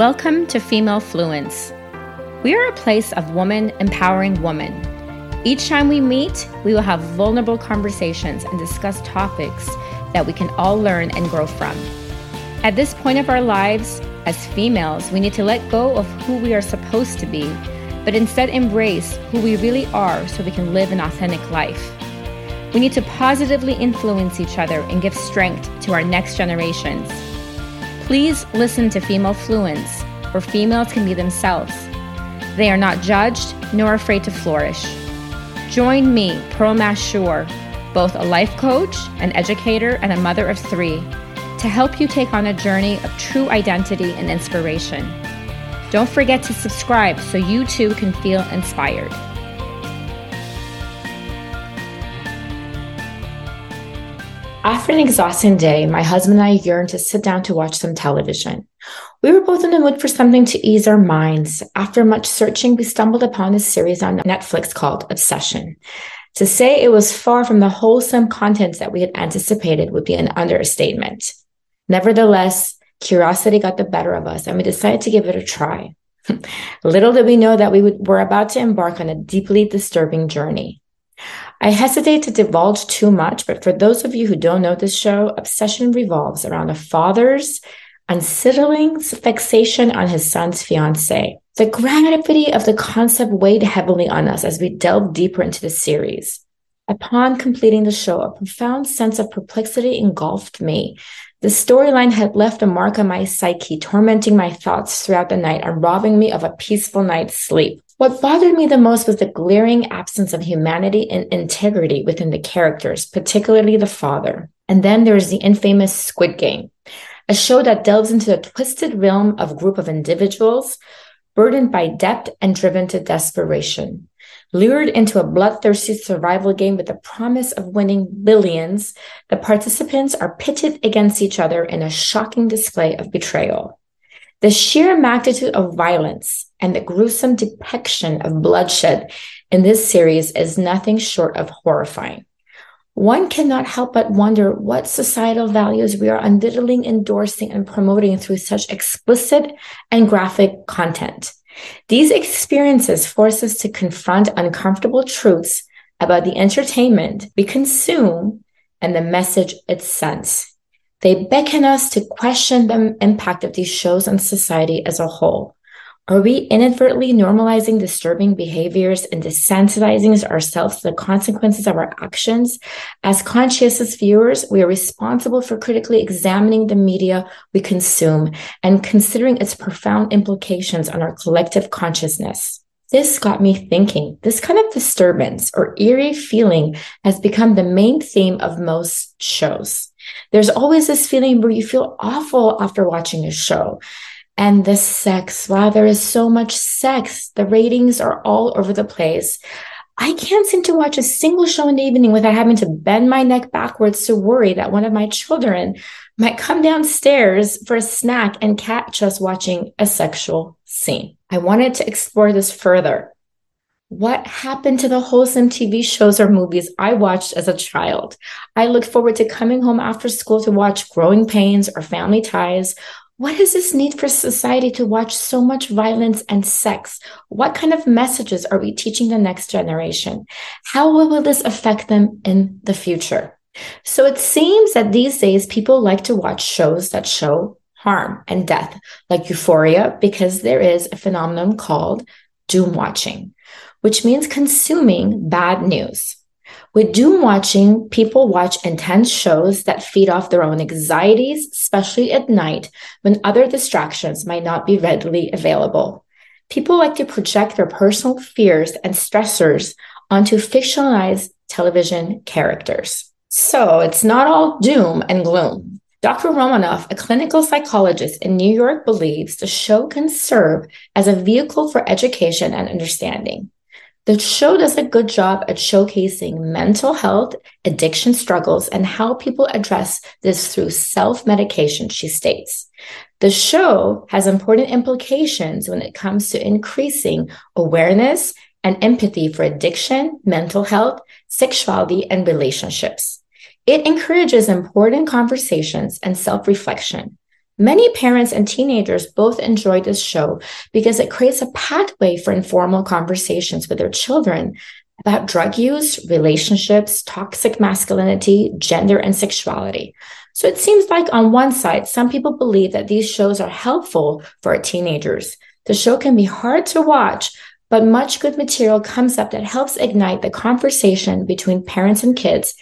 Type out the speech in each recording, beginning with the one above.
Welcome to Female Fluence. We are a place of woman empowering woman. Each time we meet, we will have vulnerable conversations and discuss topics that we can all learn and grow from. At this point of our lives, as females, we need to let go of who we are supposed to be, but instead embrace who we really are so we can live an authentic life. We need to positively influence each other and give strength to our next generations. Please listen to Female Fluence, where females can be themselves. They are not judged nor afraid to flourish. Join me, Pearl Mashour, both a life coach, an educator, and a mother of three, to help you take on a journey of true identity and inspiration. Don't forget to subscribe so you too can feel inspired. After an exhausting day, my husband and I yearned to sit down to watch some television. We were both in the mood for something to ease our minds. After much searching, we stumbled upon a series on Netflix called Obsession. To say it was far from the wholesome content that we had anticipated would be an understatement. Nevertheless, curiosity got the better of us and we decided to give it a try. Little did we know that we would, were about to embark on a deeply disturbing journey. I hesitate to divulge too much, but for those of you who don't know this show, Obsession revolves around a father's unsettling fixation on his son's fiancee. The gravity of the concept weighed heavily on us as we delved deeper into the series. Upon completing the show, a profound sense of perplexity engulfed me. The storyline had left a mark on my psyche, tormenting my thoughts throughout the night and robbing me of a peaceful night's sleep. What bothered me the most was the glaring absence of humanity and integrity within the characters, particularly the father. And then there's the infamous Squid Game, a show that delves into the twisted realm of a group of individuals burdened by debt and driven to desperation. Lured into a bloodthirsty survival game with the promise of winning billions, the participants are pitted against each other in a shocking display of betrayal. The sheer magnitude of violence and the gruesome depiction of bloodshed in this series is nothing short of horrifying. One cannot help but wonder what societal values we are unwittingly endorsing and promoting through such explicit and graphic content. These experiences force us to confront uncomfortable truths about the entertainment we consume and the message it sends. They beckon us to question the impact of these shows on society as a whole. Are we inadvertently normalizing disturbing behaviors and desensitizing ourselves to the consequences of our actions? As conscientious viewers, we are responsible for critically examining the media we consume and considering its profound implications on our collective consciousness. This got me thinking. This kind of disturbance or eerie feeling has become the main theme of most shows. There's always this feeling where you feel awful after watching a show. And the sex, wow, there is so much sex. The ratings are all over the place. I can't seem to watch a single show in the evening without having to bend my neck backwards to worry that one of my children might come downstairs for a snack and catch us watching a sexual scene. I wanted to explore this further what happened to the wholesome TV shows or movies I watched as a child? I look forward to coming home after school to watch Growing Pains or Family Ties. What is this need for society to watch so much violence and sex? What kind of messages are we teaching the next generation? How will this affect them in the future? So it seems that these days people like to watch shows that show harm and death, like Euphoria, because there is a phenomenon called doom watching which means consuming bad news. With doom watching, people watch intense shows that feed off their own anxieties, especially at night when other distractions might not be readily available. People like to project their personal fears and stressors onto fictionalized television characters. So it's not all doom and gloom. Dr. Romanoff, a clinical psychologist in New York, believes the show can serve as a vehicle for education and understanding. The show does a good job at showcasing mental health, addiction struggles, and how people address this through self medication, she states. The show has important implications when it comes to increasing awareness and empathy for addiction, mental health, sexuality, and relationships. It encourages important conversations and self reflection. Many parents and teenagers both enjoy this show because it creates a pathway for informal conversations with their children about drug use, relationships, toxic masculinity, gender, and sexuality. So it seems like on one side, some people believe that these shows are helpful for our teenagers. The show can be hard to watch, but much good material comes up that helps ignite the conversation between parents and kids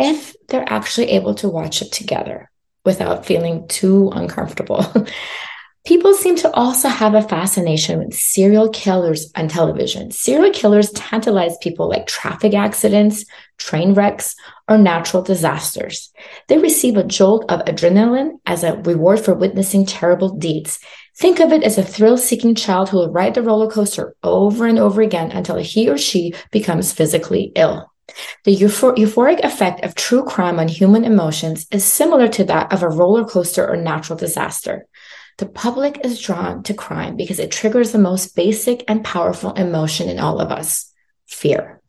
if they're actually able to watch it together without feeling too uncomfortable. People seem to also have a fascination with serial killers on television. Serial killers tantalize people like traffic accidents, train wrecks, or natural disasters. They receive a jolt of adrenaline as a reward for witnessing terrible deeds. Think of it as a thrill seeking child who will ride the roller coaster over and over again until he or she becomes physically ill. The euphoric effect of true crime on human emotions is similar to that of a roller coaster or natural disaster. The public is drawn to crime because it triggers the most basic and powerful emotion in all of us fear.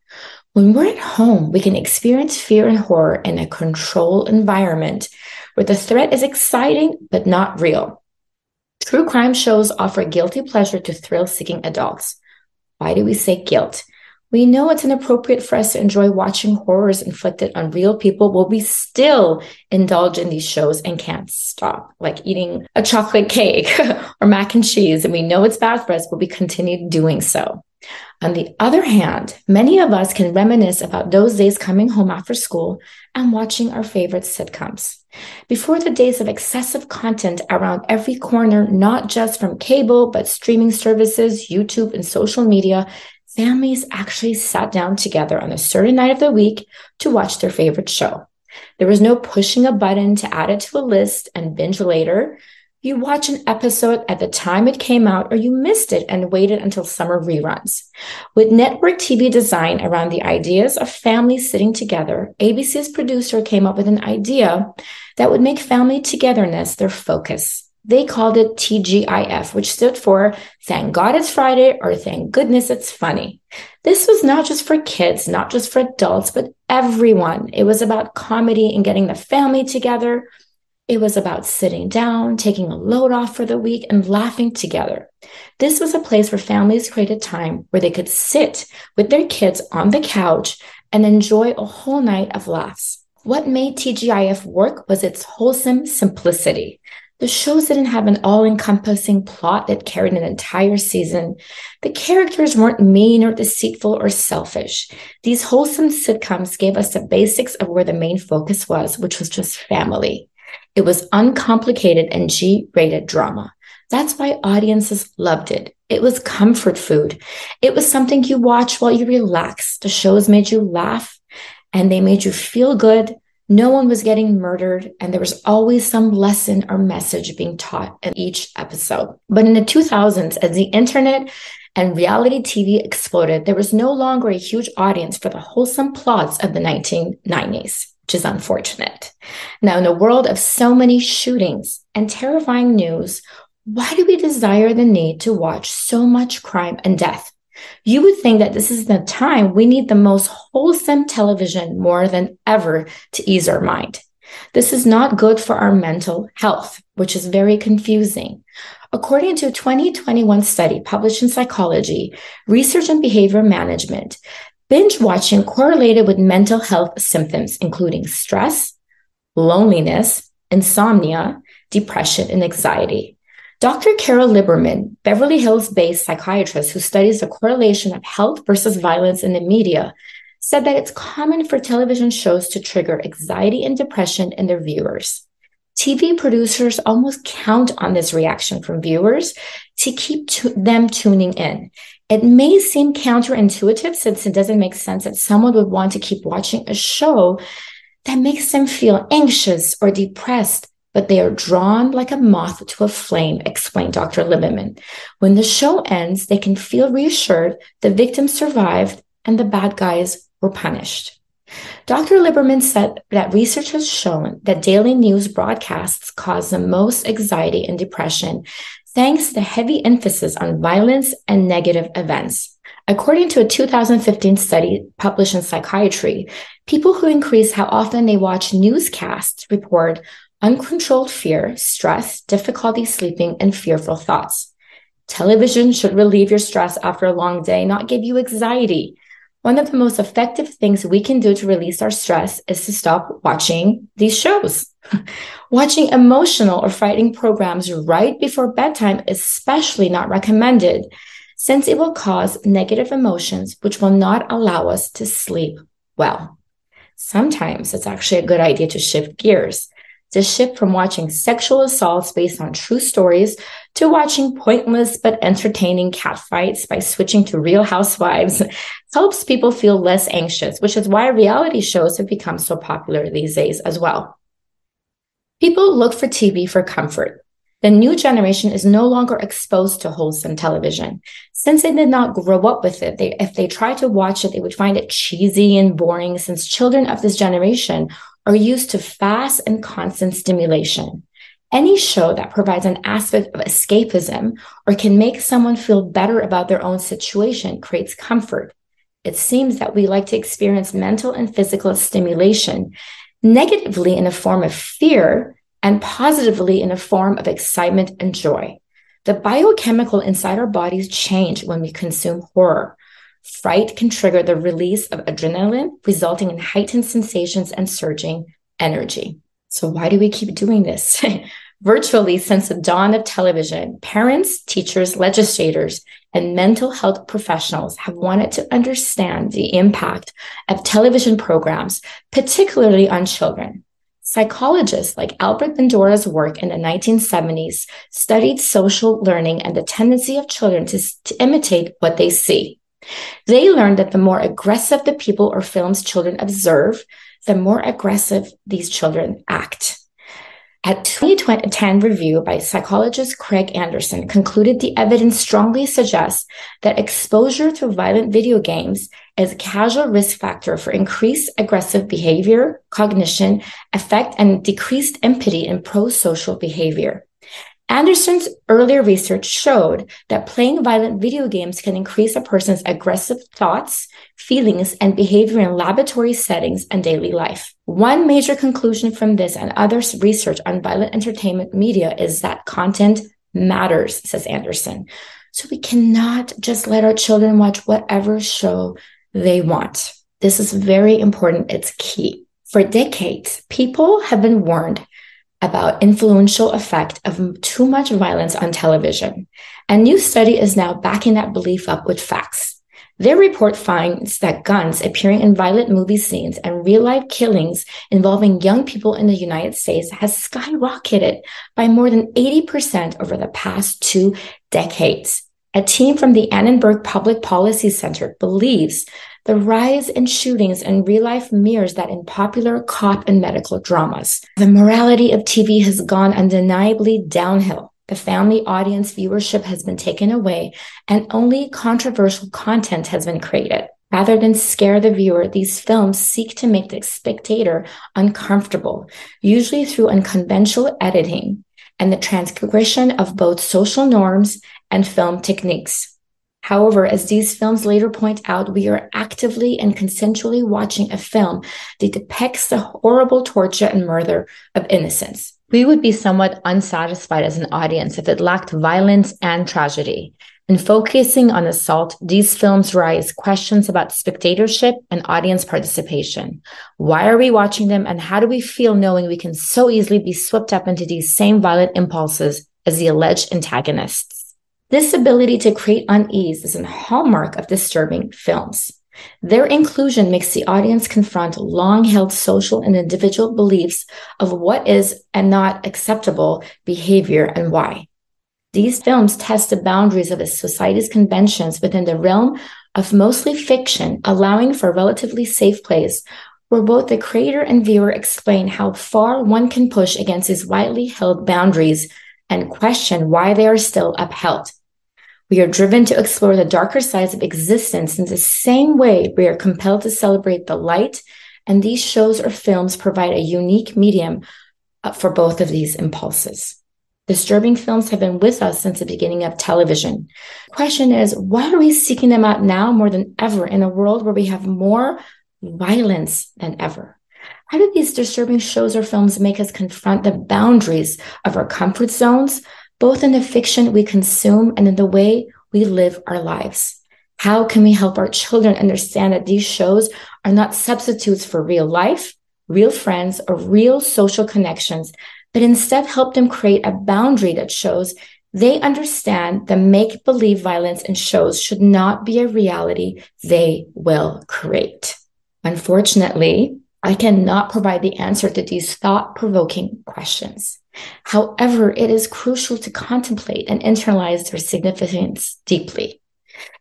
When we're at home, we can experience fear and horror in a controlled environment where the threat is exciting but not real. True crime shows offer guilty pleasure to thrill seeking adults. Why do we say guilt? We know it's inappropriate for us to enjoy watching horrors inflicted on real people, but we still indulge in these shows and can't stop, like eating a chocolate cake or mac and cheese. And we know it's bad for us, but we continue doing so. On the other hand, many of us can reminisce about those days coming home after school and watching our favorite sitcoms. Before the days of excessive content around every corner, not just from cable, but streaming services, YouTube, and social media, families actually sat down together on a certain night of the week to watch their favorite show. There was no pushing a button to add it to a list and binge later. You watch an episode at the time it came out, or you missed it and waited until summer reruns. With network TV design around the ideas of families sitting together, ABC's producer came up with an idea that would make family togetherness their focus they called it TGIF, which stood for Thank God It's Friday or Thank Goodness It's Funny. This was not just for kids, not just for adults, but everyone. It was about comedy and getting the family together. It was about sitting down, taking a load off for the week, and laughing together. This was a place where families created time where they could sit with their kids on the couch and enjoy a whole night of laughs. What made TGIF work was its wholesome simplicity. The shows didn't have an all encompassing plot that carried an entire season. The characters weren't mean or deceitful or selfish. These wholesome sitcoms gave us the basics of where the main focus was, which was just family. It was uncomplicated and G rated drama. That's why audiences loved it. It was comfort food. It was something you watch while you relax. The shows made you laugh and they made you feel good no one was getting murdered, and there was always some lesson or message being taught in each episode. But in the 2000s, as the internet and reality TV exploded, there was no longer a huge audience for the wholesome plots of the 1990s, which is unfortunate. Now, in a world of so many shootings and terrifying news, why do we desire the need to watch so much crime and death? You would think that this is the time we need the most wholesome television more than ever to ease our mind. This is not good for our mental health, which is very confusing. According to a 2021 study published in Psychology, Research and Behavior Management, binge watching correlated with mental health symptoms, including stress, loneliness, insomnia, depression, and anxiety. Dr. Carole Lieberman, Beverly Hills based psychiatrist who studies the correlation of health versus violence in the media, said that it's common for television shows to trigger anxiety and depression in their viewers. TV producers almost count on this reaction from viewers to keep to them tuning in. It may seem counterintuitive since it doesn't make sense that someone would want to keep watching a show that makes them feel anxious or depressed but they are drawn like a moth to a flame, explained Dr. Lieberman. When the show ends, they can feel reassured the victims survived and the bad guys were punished. Dr. Lieberman said that research has shown that daily news broadcasts cause the most anxiety and depression thanks to the heavy emphasis on violence and negative events. According to a 2015 study published in Psychiatry, people who increase how often they watch newscasts report uncontrolled fear, stress, difficulty sleeping, and fearful thoughts. Television should relieve your stress after a long day, not give you anxiety. One of the most effective things we can do to release our stress is to stop watching these shows. watching emotional or frightening programs right before bedtime, is especially not recommended, since it will cause negative emotions, which will not allow us to sleep well. Sometimes it's actually a good idea to shift gears, to shift from watching sexual assaults based on true stories to watching pointless but entertaining catfights by switching to real housewives helps people feel less anxious, which is why reality shows have become so popular these days as well. People look for TV for comfort. The new generation is no longer exposed to wholesome television. Since they did not grow up with it, they, if they try to watch it, they would find it cheesy and boring since children of this generation are used to fast and constant stimulation. Any show that provides an aspect of escapism or can make someone feel better about their own situation creates comfort. It seems that we like to experience mental and physical stimulation negatively in a form of fear and positively in a form of excitement and joy. The biochemical inside our bodies change when we consume horror. Fright can trigger the release of adrenaline, resulting in heightened sensations and surging energy. So, why do we keep doing this? Virtually since the dawn of television, parents, teachers, legislators, and mental health professionals have wanted to understand the impact of television programs, particularly on children. Psychologists like Albert Bandura's work in the 1970s studied social learning and the tendency of children to, to imitate what they see. They learned that the more aggressive the people or films children observe, the more aggressive these children act. A 2010 review by psychologist Craig Anderson concluded the evidence strongly suggests that exposure to violent video games is a causal risk factor for increased aggressive behavior, cognition, affect, and decreased empathy and pro-social behavior. Anderson's earlier research showed that playing violent video games can increase a person's aggressive thoughts, feelings, and behavior in laboratory settings and daily life. One major conclusion from this and other research on violent entertainment media is that content matters, says Anderson. So we cannot just let our children watch whatever show they want. This is very important. It's key. For decades, people have been warned about influential effect of too much violence on television. A new study is now backing that belief up with facts. Their report finds that guns appearing in violent movie scenes and real life killings involving young people in the United States has skyrocketed by more than 80% over the past two decades. A team from the Annenberg Public Policy Center believes the rise in shootings and real life mirrors that in popular cop and medical dramas. The morality of TV has gone undeniably downhill. The family audience viewership has been taken away and only controversial content has been created. Rather than scare the viewer, these films seek to make the spectator uncomfortable, usually through unconventional editing and the transgression of both social norms and film techniques. However, as these films later point out, we are actively and consensually watching a film that depicts the horrible torture and murder of innocents. We would be somewhat unsatisfied as an audience if it lacked violence and tragedy. In focusing on assault, these films raise questions about spectatorship and audience participation. Why are we watching them and how do we feel knowing we can so easily be swept up into these same violent impulses as the alleged antagonists? This ability to create unease is a hallmark of disturbing films. Their inclusion makes the audience confront long held social and individual beliefs of what is and not acceptable behavior and why. These films test the boundaries of a society's conventions within the realm of mostly fiction, allowing for a relatively safe place where both the creator and viewer explain how far one can push against these widely held boundaries and question why they are still upheld. We are driven to explore the darker sides of existence in the same way we are compelled to celebrate the light, and these shows or films provide a unique medium uh, for both of these impulses. Disturbing films have been with us since the beginning of television. question is, why are we seeking them out now more than ever in a world where we have more violence than ever? How do these disturbing shows or films make us confront the boundaries of our comfort zones, both in the fiction we consume and in the way we live our lives? How can we help our children understand that these shows are not substitutes for real life, real friends, or real social connections, but instead help them create a boundary that shows they understand the make believe violence in shows should not be a reality they will create. Unfortunately, I cannot provide the answer to these thought provoking questions. However, it is crucial to contemplate and internalize their significance deeply.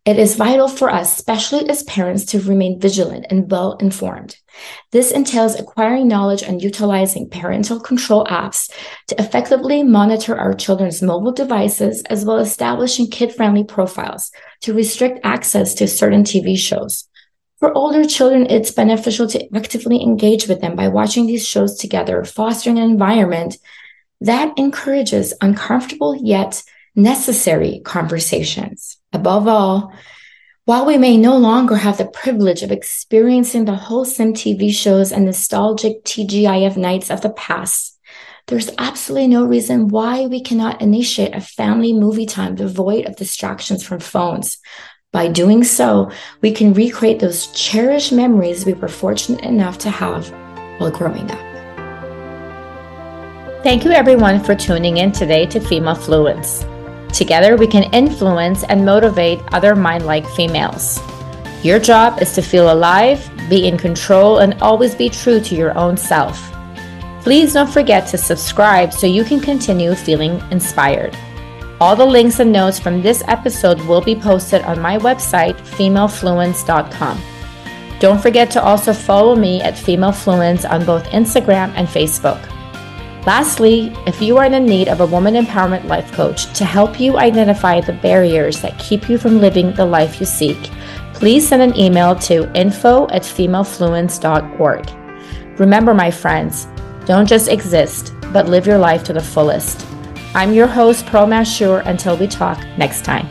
It is vital for us, especially as parents, to remain vigilant and well informed. This entails acquiring knowledge and utilizing parental control apps to effectively monitor our children's mobile devices, as well as establishing kid friendly profiles to restrict access to certain TV shows. For older children, it's beneficial to actively engage with them by watching these shows together, fostering an environment that encourages uncomfortable yet necessary conversations. Above all, while we may no longer have the privilege of experiencing the wholesome TV shows and nostalgic TGIF nights of the past, there's absolutely no reason why we cannot initiate a family movie time devoid of distractions from phones. By doing so, we can recreate those cherished memories we were fortunate enough to have while growing up. Thank you, everyone, for tuning in today to Female Fluence. Together, we can influence and motivate other mind like females. Your job is to feel alive, be in control, and always be true to your own self. Please don't forget to subscribe so you can continue feeling inspired. All the links and notes from this episode will be posted on my website, femalefluence.com. Don't forget to also follow me at Female Fluence on both Instagram and Facebook. Lastly, if you are in need of a woman empowerment life coach to help you identify the barriers that keep you from living the life you seek, please send an email to info at femalefluence.org. Remember, my friends, don't just exist, but live your life to the fullest. I'm your host, Pearl Mashour. Until we talk next time.